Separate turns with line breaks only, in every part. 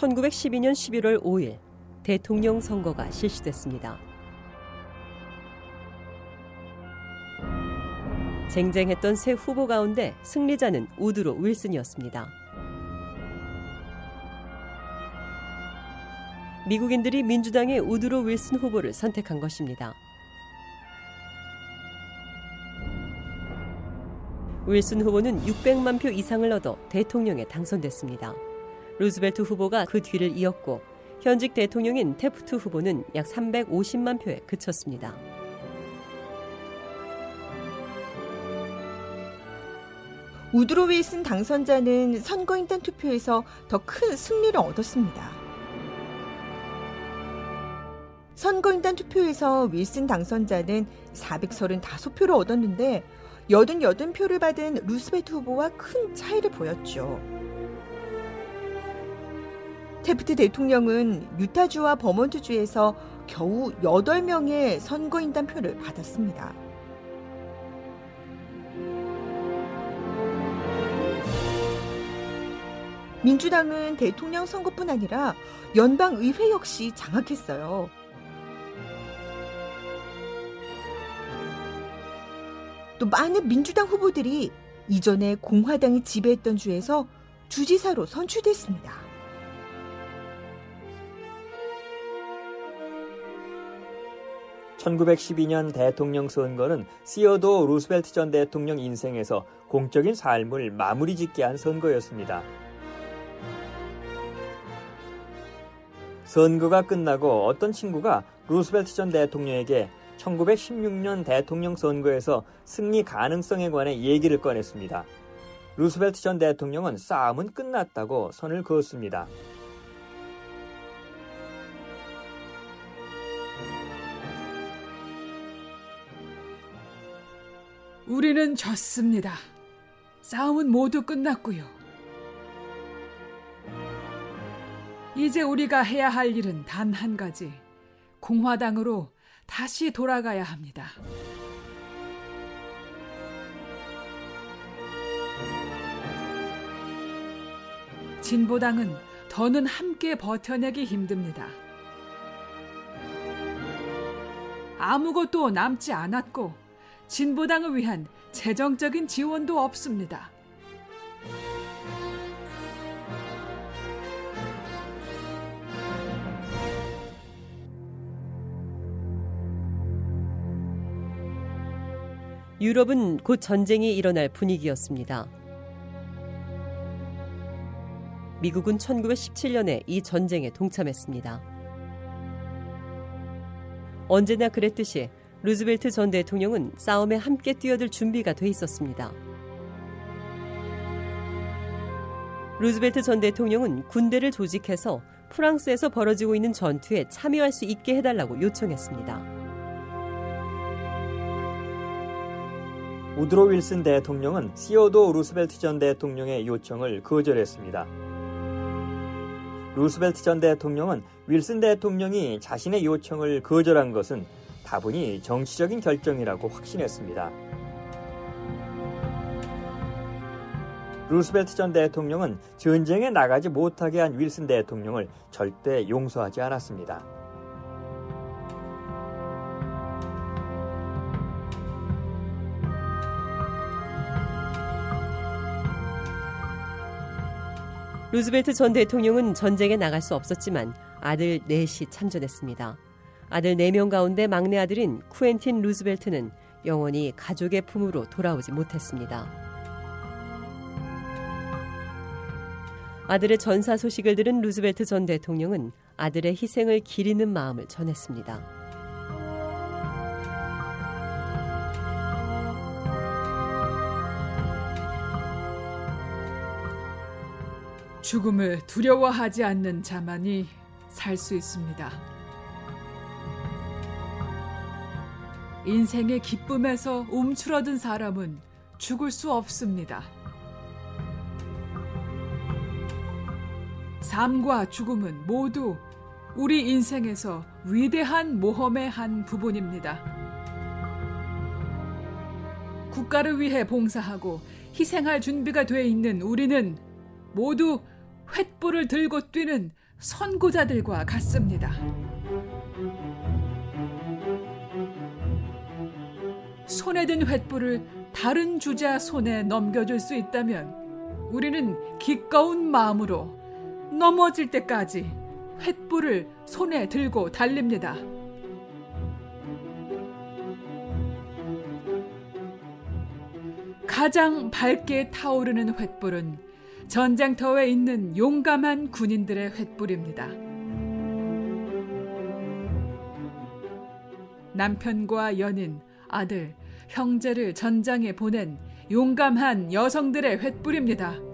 1912년 11월 5일 대통령 선거가 실시됐습니다. 쟁쟁했던 새 후보 가운데 승리자는 우드로 윌슨이었습니다. 미국인들이 민주당의 우드로 윌슨 후보를 선택한 것입니다. 윌슨 후보는 600만 표 이상을 얻어 대통령에 당선됐습니다. 루즈벨트 후보가 그 뒤를 이었고 현직 대통령인 테프트 후보는 약 350만 표에 그쳤습니다.
우드로 윌슨 당선자는 선거인단 투표에서 더 큰 승리를 얻었습니다. 선거인단 투표에서 윌슨 당선자는 435표를 얻었는데 88표를 받은 루스베트 후보와 큰 차이를 보였죠. 테프트 대통령은 유타주와 버몬트주에서 겨우 8명의 선거인단 표를 받았습니다. 민주당은 대통령 선거뿐 아니라 연방의회 역시 장악했어요. 또 많은 민주당 후보들이 이전에 공화당이 지배했던 주에서 주지사로 선출됐습니다.
1912년 대통령 선거는 시어도 루스벨트 전 대통령 인생에서 공적인 삶을 마무리 짓게 한 선거였습니다. 선거가 끝나고 어떤 친구가 루스벨트 전 대통령에게 1916년 대통령 선거에서 승리 가능성에 관해 얘기를 꺼냈습니다. 루스벨트 전 대통령은 싸움은 끝났다고 선을 그었습니다.
우리는 졌습니다. 싸움은 모두 끝났고요. 이제 우리가 해야 할 일은 단 한 가지. 공화당으로 다시 돌아가야 합니다. 진보당은 더는 함께 버텨내기 힘듭니다. 아무것도 남지 않았고 진보당을 위한 재정적인 지원도 없습니다.
유럽은 곧 전쟁이 일어날 분위기였습니다. 미국은 1917년에 이 전쟁에 동참했습니다. 언제나 그랬듯이 루즈벨트 전 대통령은 싸움에 함께 뛰어들 준비가 돼 있었습니다. 루즈벨트 전 대통령은 군대를 조직해서 프랑스에서 벌어지고 있는 전투에 참여할 수 있게 해달라고 요청했습니다.
우드로 윌슨 대통령은 시어도 루스벨트 전 대통령의 요청을 거절했습니다. 루스벨트 전 대통령은 윌슨 대통령이 자신의 요청을 거절한 것은 다분히 정치적인 결정이라고 확신했습니다. 루스벨트 전 대통령은 전쟁에 나가지 못하게 한 윌슨 대통령을 절대 용서하지 않았습니다.
루스벨트 전 대통령은 전쟁에 나갈 수 없었지만 아들 넷이 참전했습니다. 아들 4명 가운데 막내 아들인 쿠엔틴 루즈벨트는 영원히 가족의 품으로 돌아오지 못했습니다. 아들의 전사 소식을 들은 루즈벨트 전 대통령은 아들의 희생을 기리는 마음을 전했습니다.
죽음을 두려워하지 않는 자만이 살 수 있습니다. 인생의 기쁨에서 움츠러든 사람은 죽을 수 없습니다. 삶과 죽음은 모두 우리 인생에서 위대한 모험의 한 부분입니다. 국가를 위해 봉사하고 희생할 준비가 돼 있는 우리는 모두 횃불을 들고 뛰는 선구자들과 같습니다. 손에 든 횃불을 다른 주자 손에 넘겨줄 수 있다면 우리는 기꺼운 마음으로 넘어질 때까지 횃불을 손에 들고 달립니다. 가장 밝게 타오르는 횃불은 전쟁터에 있는 용감한 군인들의 횃불입니다. 남편과 연인, 아들, 형제를 전장에 보낸 용감한 여성들의 횃불입니다.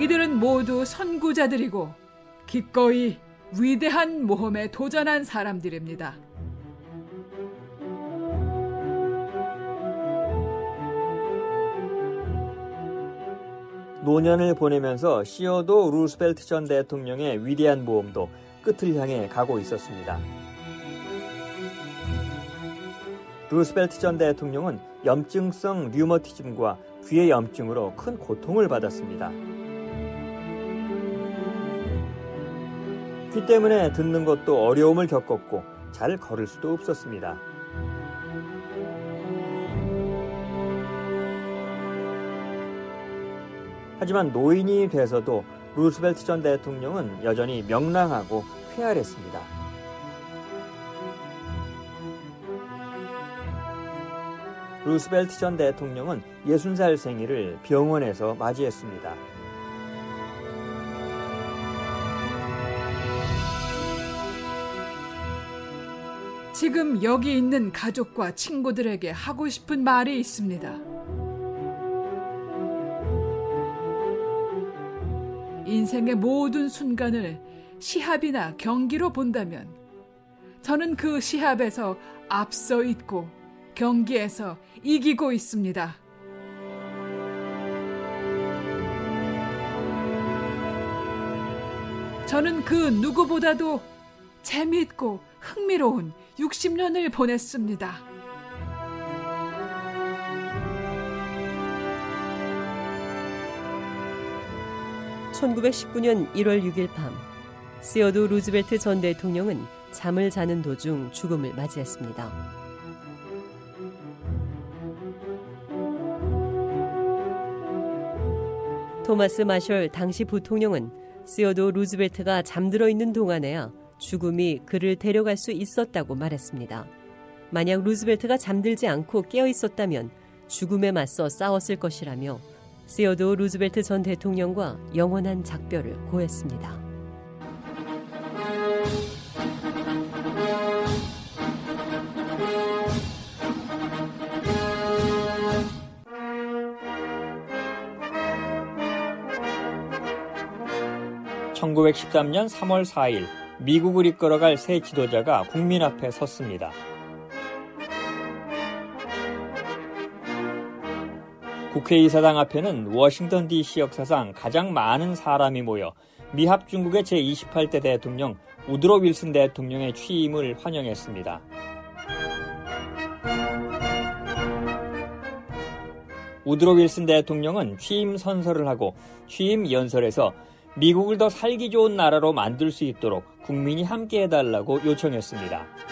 이들은 모두 선구자들이고 기꺼이 위대한 모험에 도전한 사람들입니다.
노년을 보내면서 시어도 루스벨트 전 대통령의 위대한 모험도 끝을 향해 가고 있었습니다. 루스벨트 전 대통령은 염증성 류머티즘과 귀의 염증으로 큰 고통을 받았습니다. 귀 때문에 듣는 것도 어려움을 겪었고 잘 걸을 수도 없었습니다. 하지만 노인이 돼서도 루스벨트 전 대통령은 여전히 명랑하고 쾌활했습니다. 루스벨트 전 대통령은 60살 생일을 병원에서 맞이했습니다.
지금 여기 있는 가족과 친구들에게 하고 싶은 말이 있습니다. 인생의 모든 순간을 시합이나 경기로 본다면 저는 그 시합에서 앞서 있고 경기에서 이기고 있습니다. 저는 그 누구보다도 재미있고 흥미로운 60년을 보냈습니다.
(1919년 1월 6일) 밤 시어도 루즈벨트 전 대통령은 잠을 자는 도중 죽음을 맞이했습니다. 토마스 마셜 당시 부통령은 시어도 루즈벨트가 잠들어 있는 동안에야 죽음이 그를 데려갈 수 있었다고 말했습니다. 만약 루즈벨트가 잠들지 않고 깨어 있었다면 죽음에 맞서 싸웠을 것이라며 시어도 루즈벨트 전 대통령과 영원한 작별을 고했습니다.
1913년 3월 4일 미국을 이끌어갈 새 지도자가 국민 앞에 섰습니다. 국회의사당 앞에는 워싱턴 DC 역사상 가장 많은 사람이 모여 미합 중국의 제28대 대통령 우드로 윌슨 대통령의 취임을 환영했습니다. 우드로 윌슨 대통령은 취임 선서를 하고 취임 연설에서 미국을 더 살기 좋은 나라로 만들 수 있도록 국민이 함께 해달라고 요청했습니다.